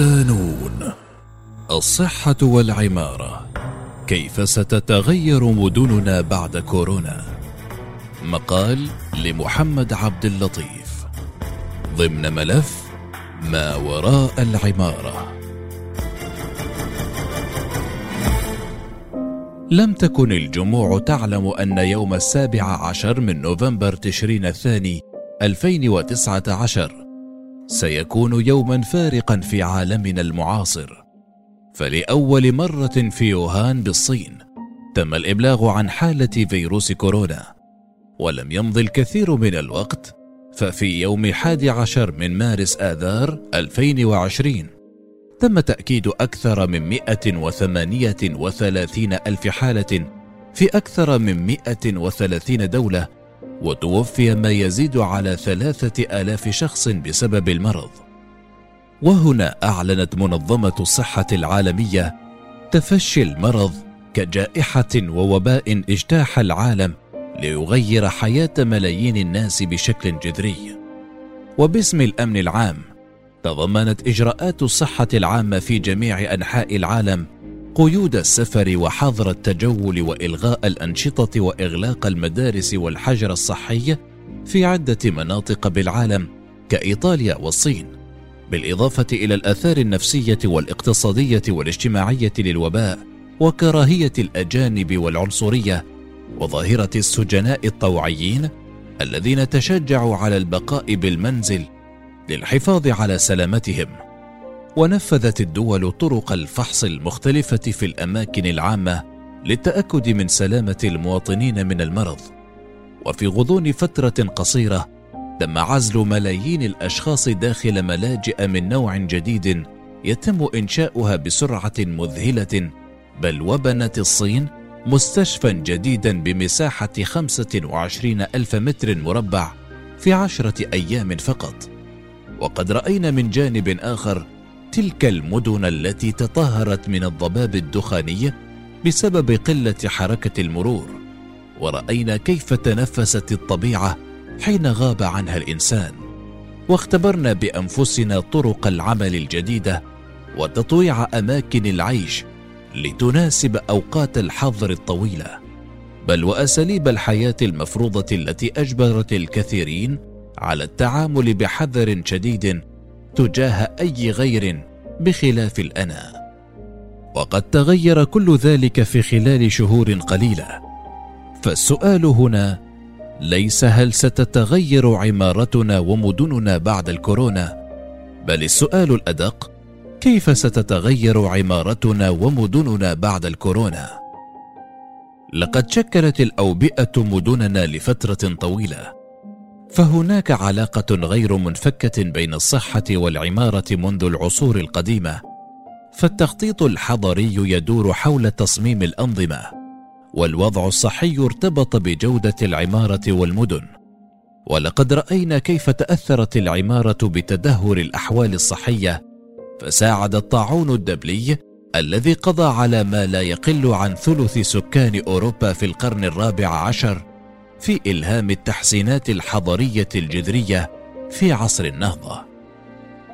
صدانون الصحة والعمارة. كيف ستتغير مدننا بعد كورونا؟ مقال لمحمد عبد اللطيف. ضمن ملف ما وراء العمارة. لم تكن الجموع تعلم أن يوم السابع عشر من نوفمبر تشرين الثاني 2019 سيكون يوما فارقا في عالمنا المعاصر. فلأول مرة في يوهان بالصين تم الإبلاغ عن حالة فيروس كورونا. ولم يمض الكثير من الوقت ففي يوم 11 من مارس آذار 2020 تم تأكيد أكثر من 138 ألف حالة في أكثر من 130 دولة وتوفي ما يزيد على ثلاثة آلاف شخص بسبب المرض. وهنا أعلنت منظمة الصحة العالمية تفشي المرض كجائحة ووباء اجتاح العالم ليغير حياة ملايين الناس بشكل جذري. وباسم الأمن العام تضمنت إجراءات الصحة العامة في جميع أنحاء العالم قيود السفر وحظر التجول وإلغاء الأنشطة وإغلاق المدارس والحجر الصحي في عدة مناطق بالعالم كإيطاليا والصين بالإضافة إلى الآثار النفسية والاقتصادية والاجتماعية للوباء وكراهية الأجانب والعنصرية وظاهرة السجناء الطوعيين الذين تشجعوا على البقاء بالمنزل للحفاظ على سلامتهم. ونفذت الدول طرق الفحص المختلفة في الأماكن العامة للتأكد من سلامة المواطنين من المرض. وفي غضون فترة قصيرة تم عزل ملايين الأشخاص داخل ملاجئ من نوع جديد يتم إنشاؤها بسرعة مذهلة بل وبنت الصين مستشفى جديدا بمساحة 25 ألف متر مربع في عشرة أيام فقط. وقد رأينا من جانب آخر تلك المدن التي تطهرت من الضباب الدخاني بسبب قلة حركة المرور ورأينا كيف تنفست الطبيعة حين غاب عنها الإنسان. واختبرنا بأنفسنا طرق العمل الجديدة وتطويع أماكن العيش لتناسب أوقات الحظر الطويلة. بل وأساليب الحياة المفروضة التي أجبرت الكثيرين على التعامل بحذر شديد تجاه أي غير بخلاف الأنا. وقد تغير كل ذلك في خلال شهور قليلة. فالسؤال هنا ليس هل ستتغير عمارتنا ومدننا بعد الكورونا؟ بل السؤال الأدق كيف ستتغير عمارتنا ومدننا بعد الكورونا؟ لقد شكلت الأوبئة مدننا لفترة طويلة. فهناك علاقة غير منفكة بين الصحة والعمارة منذ العصور القديمة. فالتخطيط الحضري يدور حول تصميم الأنظمة والوضع الصحي ارتبط بجودة العمارة والمدن. ولقد رأينا كيف تأثرت العمارة بتدهور الأحوال الصحية فساعد الطاعون الدبلي الذي قضى على ما لا يقل عن ثلث سكان أوروبا في القرن الرابع عشر في إلهام التحسينات الحضرية الجذرية في عصر النهضة.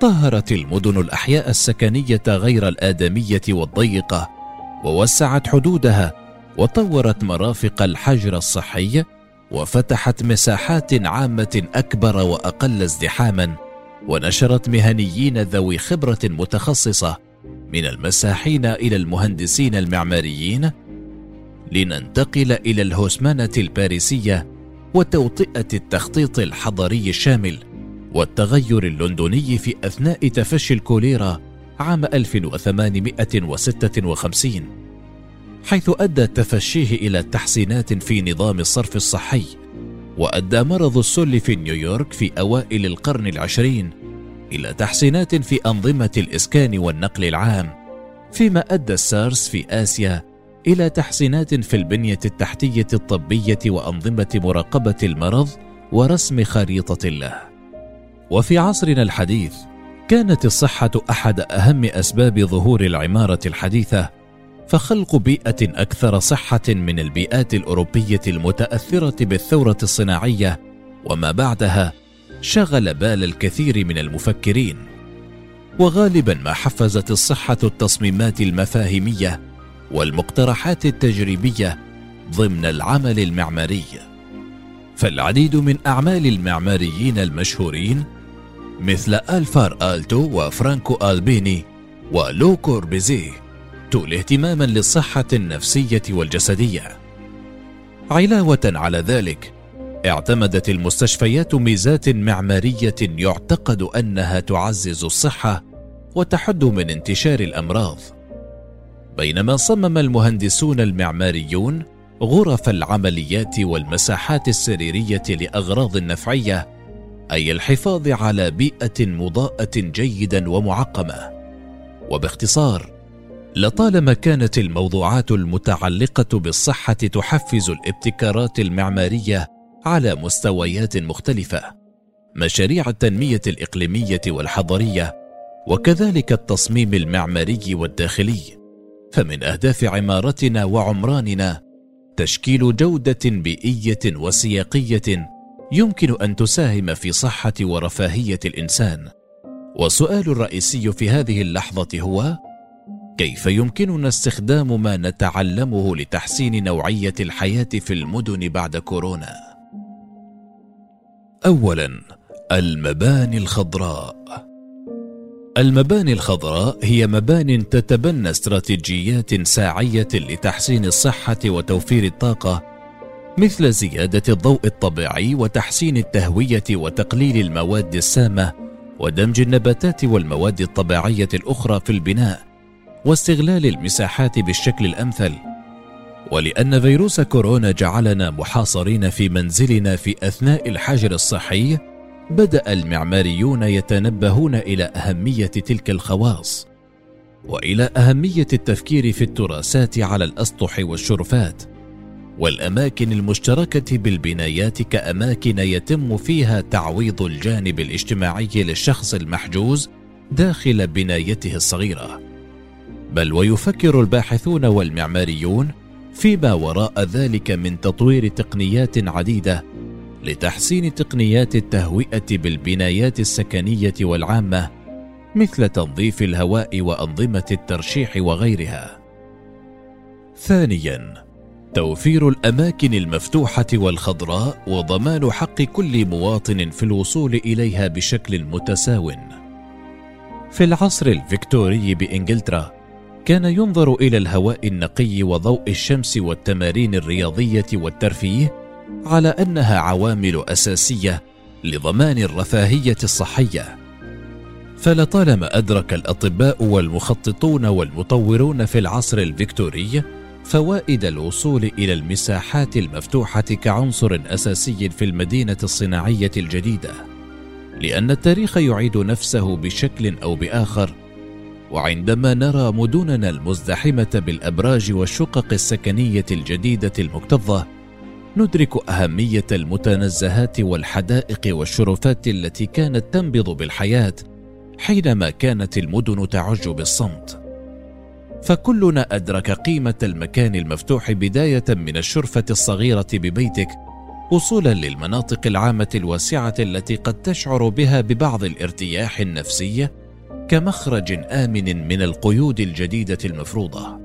طهرت المدن الأحياء السكنية غير الآدمية والضيقة ووسعت حدودها وطورت مرافق الحجر الصحي وفتحت مساحات عامة أكبر وأقل ازدحاما ونشرت مهنيين ذوي خبرة متخصصة من المساحين إلى المهندسين المعماريين لننتقل إلى الهوسمانة الباريسية وتوطئة التخطيط الحضري الشامل والتغير اللندني في أثناء تفشي الكوليرا عام 1856 حيث أدى تفشيه إلى تحسينات في نظام الصرف الصحي وأدى مرض السل في نيويورك في أوائل القرن العشرين إلى تحسينات في أنظمة الإسكان والنقل العام فيما أدى السارس في آسيا إلى تحسينات في البنية التحتية الطبية وأنظمة مراقبة المرض ورسم خريطة له وفي عصرنا الحديث كانت الصحة أحد أهم أسباب ظهور العمارة الحديثة فخلق بيئة أكثر صحة من البيئات الأوروبية المتأثرة بالثورة الصناعية وما بعدها شغل بال الكثير من المفكرين. وغالبا ما حفزت الصحة التصميمات المفاهيمية والمقترحات التجريبية ضمن العمل المعماري. فالعديد من أعمال المعماريين المشهورين مثل ألفار آلتو وفرانكو ألبيني ولو كوربيزيه تولي اهتماما للصحة النفسية والجسدية. علاوة على ذلك اعتمدت المستشفيات ميزات معمارية يعتقد أنها تعزز الصحة وتحد من انتشار الأمراض. بينما صمم المهندسون المعماريون غرف العمليات والمساحات السريرية لأغراض نفعيه أي الحفاظ على بيئة مضاءة جيدا ومعقمة. وباختصار لطالما كانت الموضوعات المتعلقة بالصحة تحفز الابتكارات المعمارية على مستويات مختلفة مشاريع التنمية الإقليمية والحضرية وكذلك التصميم المعماري والداخلي. فمن أهداف عمارتنا وعمراننا تشكيل جودة بيئية وسياقية يمكن أن تساهم في صحة ورفاهية الإنسان. والسؤال الرئيسي في هذه اللحظة هو كيف يمكننا استخدام ما نتعلمه لتحسين نوعية الحياة في المدن بعد كورونا؟ اولا المباني الخضراء. المباني الخضراء هي مبان تتبنى استراتيجيات ساعية لتحسين الصحة وتوفير الطاقة مثل زيادة الضوء الطبيعي وتحسين التهوية وتقليل المواد السامة ودمج النباتات والمواد الطبيعية الأخرى في البناء واستغلال المساحات بالشكل الأمثل. ولأن فيروس كورونا جعلنا محاصرين في منزلنا في أثناء الحجر الصحي بدأ المعماريون يتنبهون إلى أهمية تلك الخواص وإلى أهمية التفكير في التراسات على الأسطح والشرفات والأماكن المشتركة بالبنايات كأماكن يتم فيها تعويض الجانب الاجتماعي للشخص المحجوز داخل بنايته الصغيرة. بل ويفكر الباحثون والمعماريون فيما وراء ذلك من تطوير تقنيات عديدة لتحسين تقنيات التهوئة بالبنايات السكنية والعامة مثل تنظيف الهواء وأنظمة الترشيح وغيرها. ثانيا توفير الأماكن المفتوحة والخضراء وضمان حق كل مواطن في الوصول إليها بشكل متساو. في العصر الفيكتوري بإنجلترا كان ينظر إلى الهواء النقي وضوء الشمس والتمارين الرياضية والترفيه على أنها عوامل أساسية لضمان الرفاهية الصحية. فلطالما أدرك الأطباء والمخططون والمطورون في العصر الفيكتوري فوائد الوصول إلى المساحات المفتوحة كعنصر أساسي في المدينة الصناعية الجديدة لأن التاريخ يعيد نفسه بشكل أو بآخر. وعندما نرى مدننا المزدحمة بالأبراج والشقق السكنية الجديدة المكتظة ندرك أهمية المتنزهات والحدائق والشرفات التي كانت تنبض بالحياة حينما كانت المدن تعج بالصمت. فكلنا أدرك قيمة المكان المفتوح بداية من الشرفة الصغيرة ببيتك وصولا للمناطق العامة الواسعة التي قد تشعر بها ببعض الارتياح النفسي كمخرج آمن من القيود الجديدة المفروضة.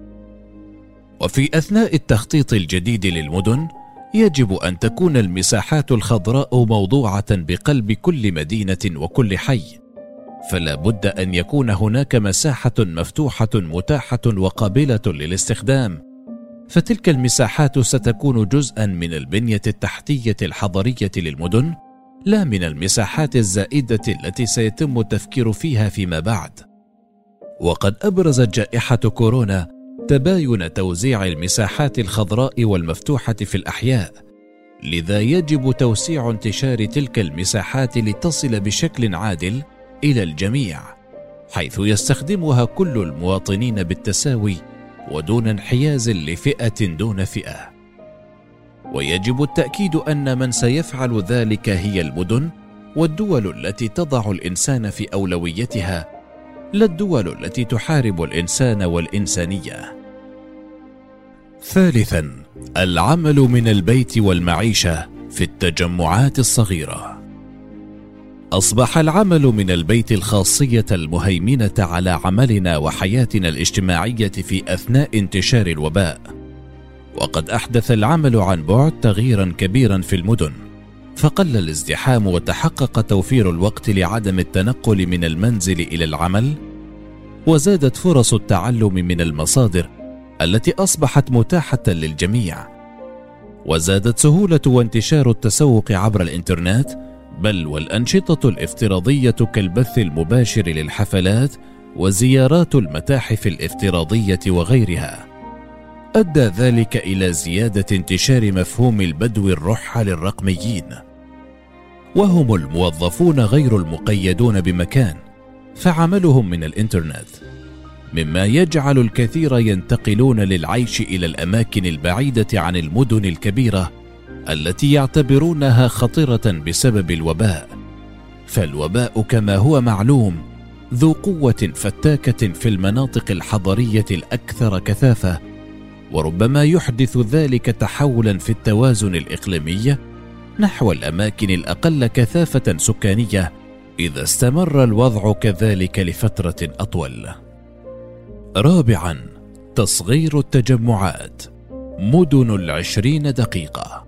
وفي أثناء التخطيط الجديد للمدن يجب أن تكون المساحات الخضراء موضوعة بقلب كل مدينة وكل حي. فلا بد أن يكون هناك مساحة مفتوحة متاحة وقابلة للاستخدام. فتلك المساحات ستكون جزءا من البنية التحتية الحضرية للمدن لا من المساحات الزائدة التي سيتم التفكير فيها فيما بعد. وقد أبرزت جائحة كورونا تباين توزيع المساحات الخضراء والمفتوحة في الأحياء لذا يجب توسيع انتشار تلك المساحات لتصل بشكل عادل إلى الجميع حيث يستخدمها كل المواطنين بالتساوي ودون انحياز لفئة دون فئة. ويجب التأكيد أن من سيفعل ذلك هي المدن والدول التي تضع الإنسان في أولويتها لا الدول التي تحارب الإنسان والإنسانية. ثالثا العمل من البيت والمعيشة في التجمعات الصغيرة. أصبح العمل من البيت الخاصية المهيمنة على عملنا وحياتنا الاجتماعية في أثناء انتشار الوباء. وقد أحدث العمل عن بعد تغييرا كبيرا في المدن. فقل الازدحام وتحقق توفير الوقت لعدم التنقل من المنزل إلى العمل وزادت فرص التعلم من المصادر التي أصبحت متاحة للجميع وزادت سهولة وانتشار التسوق عبر الإنترنت بل والأنشطة الافتراضية كالبث المباشر للحفلات وزيارات المتاحف الافتراضية وغيرها. أدى ذلك إلى زيادة انتشار مفهوم البدو الرحل الرقميين وهم الموظفون غير المقيدون بمكان فعملهم من الإنترنت. مما يجعل الكثير ينتقلون للعيش إلى الأماكن البعيدة عن المدن الكبيرة التي يعتبرونها خطره بسبب الوباء. فالوباء كما هو معلوم ذو قوة فتاكة في المناطق الحضرية الأكثر كثافة وربما يحدث ذلك تحولا في التوازن الإقليمي نحو الأماكن الأقل كثافة سكانية إذا استمر الوضع كذلك لفترة أطول. رابعا تصغير التجمعات مدن العشرين دقيقة.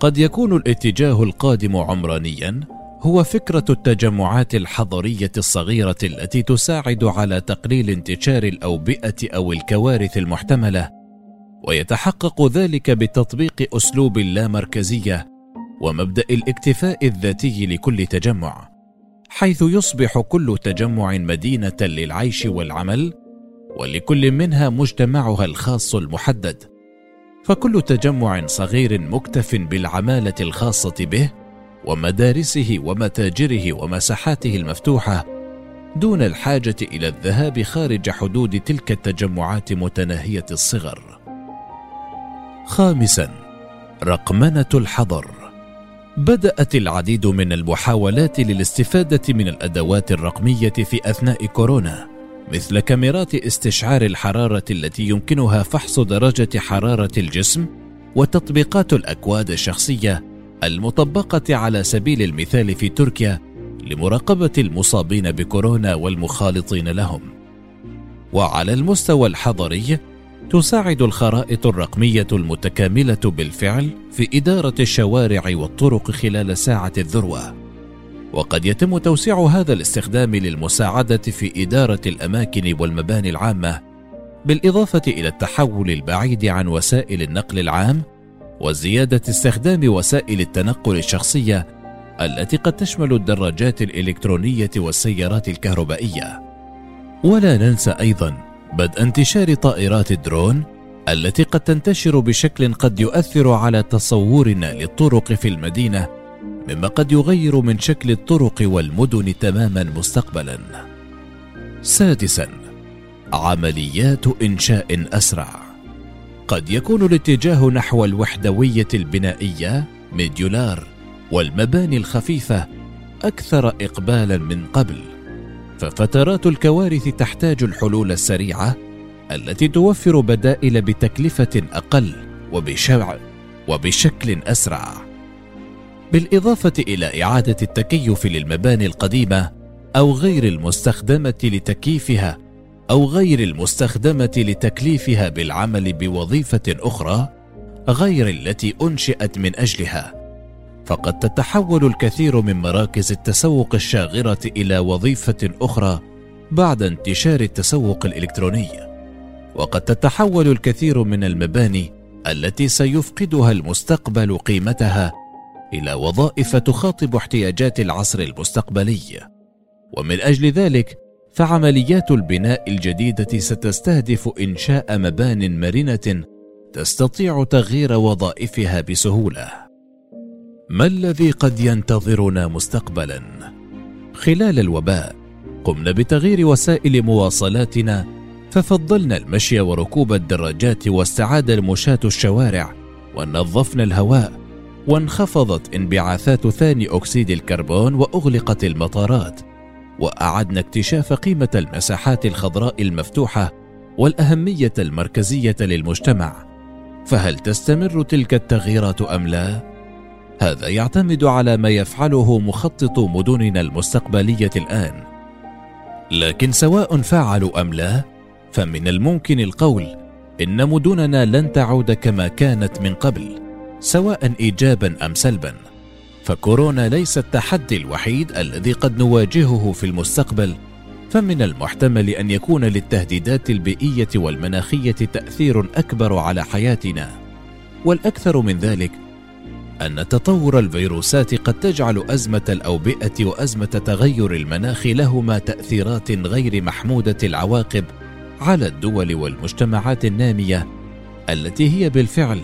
قد يكون الاتجاه القادم عمرانيا هو فكرة التجمعات الحضرية الصغيرة التي تساعد على تقليل انتشار الأوبئة أو الكوارث المحتملة ويتحقق ذلك بتطبيق أسلوب اللامركزيه ومبدأ الاكتفاء الذاتي لكل تجمع حيث يصبح كل تجمع مدينة للعيش والعمل ولكل منها مجتمعها الخاص المحدد. فكل تجمع صغير مكتف بالعمالة الخاصة به ومدارسه ومتاجره ومساحاته المفتوحة دون الحاجة إلى الذهاب خارج حدود تلك التجمعات متناهية الصغر. خامسا رقمنة الحضر. بدأت العديد من المحاولات للاستفادة من الأدوات الرقمية في أثناء كورونا. مثل كاميرات استشعار الحرارة التي يمكنها فحص درجة حرارة الجسم وتطبيقات الأكواد الشخصية المطبقة على سبيل المثال في تركيا لمراقبة المصابين بكورونا والمخالطين لهم. وعلى المستوى الحضري تساعد الخرائط الرقمية المتكاملة بالفعل في إدارة الشوارع والطرق خلال ساعة الذروة. وقد يتم توسيع هذا الاستخدام للمساعدة في إدارة الأماكن والمباني العامة بالإضافة إلى التحول البعيد عن وسائل النقل العام وزيادة استخدام وسائل التنقل الشخصية التي قد تشمل الدراجات الإلكترونية والسيارات الكهربائية. ولا ننسى أيضا بدء انتشار طائرات الدرون التي قد تنتشر بشكل قد يؤثر على تصورنا للطرق في المدينة مما قد يغير من شكل الطرق والمدن تماما مستقبلا. سادسا عمليات إنشاء أسرع. قد يكون الاتجاه نحو الوحدوية البنائية modular والمباني الخفيفة أكثر اقبالا من قبل. ففترات الكوارث تحتاج الحلول السريعة التي توفر بدائل بتكلفة أقل وبشع وبشكل أسرع. بالإضافة إلى إعادة التكيف للمباني القديمة أو غير المستخدمة لتكييفها أو غير المستخدمة لتكليفها بالعمل بوظيفة أخرى غير التي أنشئت من أجلها. فقد تتحول الكثير من مراكز التسوق الشاغرة إلى وظيفة أخرى بعد انتشار التسوق الإلكتروني. وقد تتحول الكثير من المباني التي سيفقدها المستقبل قيمتها إلى وظائف تخاطب احتياجات العصر المستقبلي. ومن أجل ذلك فعمليات البناء الجديدة ستستهدف إنشاء مبان مرنة تستطيع تغيير وظائفها بسهولة. ما الذي قد ينتظرنا مستقبلا؟ خلال الوباء قمنا بتغيير وسائل مواصلاتنا ففضلنا المشي وركوب الدراجات واستعاد المشاة الشوارع ونظفنا الهواء وانخفضت انبعاثات ثاني أكسيد الكربون وأغلقت المطارات وأعدنا اكتشاف قيمة المساحات الخضراء المفتوحة والأهمية المركزية للمجتمع. فهل تستمر تلك التغييرات أم لا؟ هذا يعتمد على ما يفعله مخطط مدننا المستقبلية الآن. لكن سواء فعلوا أم لا فمن الممكن القول إن مدننا لن تعود كما كانت من قبل. سواء ايجابا أم سلبا. فكورونا ليس التحدي الوحيد الذي قد نواجهه في المستقبل فمن المحتمل أن يكون للتهديدات البيئية والمناخية تأثير أكبر على حياتنا. والأكثر من ذلك أن تطور الفيروسات قد تجعل أزمة الأوبئة وأزمة تغير المناخ لهما تأثيرات غير محمودة العواقب على الدول والمجتمعات النامية التي هي بالفعل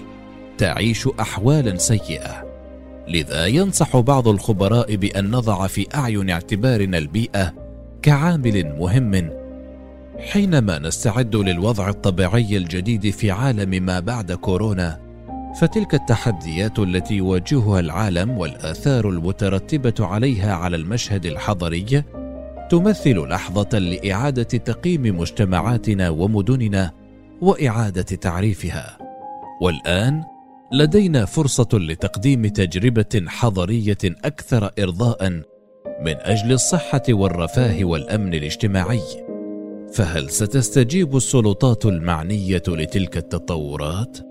تعيش احوالا سيئة. لذا ينصح بعض الخبراء بأن نضع في أعين اعتبارنا البيئة كعامل مهم حينما نستعد للوضع الطبيعي الجديد في عالم ما بعد كورونا فتلك التحديات التي يواجهها العالم والآثار المترتبة عليها على المشهد الحضري تمثل لحظة لإعادة تقييم مجتمعاتنا ومدننا وإعادة تعريفها. والآن لدينا فرصة لتقديم تجربة حضرية أكثر إرضاء من أجل الصحة والرفاه والأمن الاجتماعي. فهل ستستجيب السلطات المعنية لتلك التطورات؟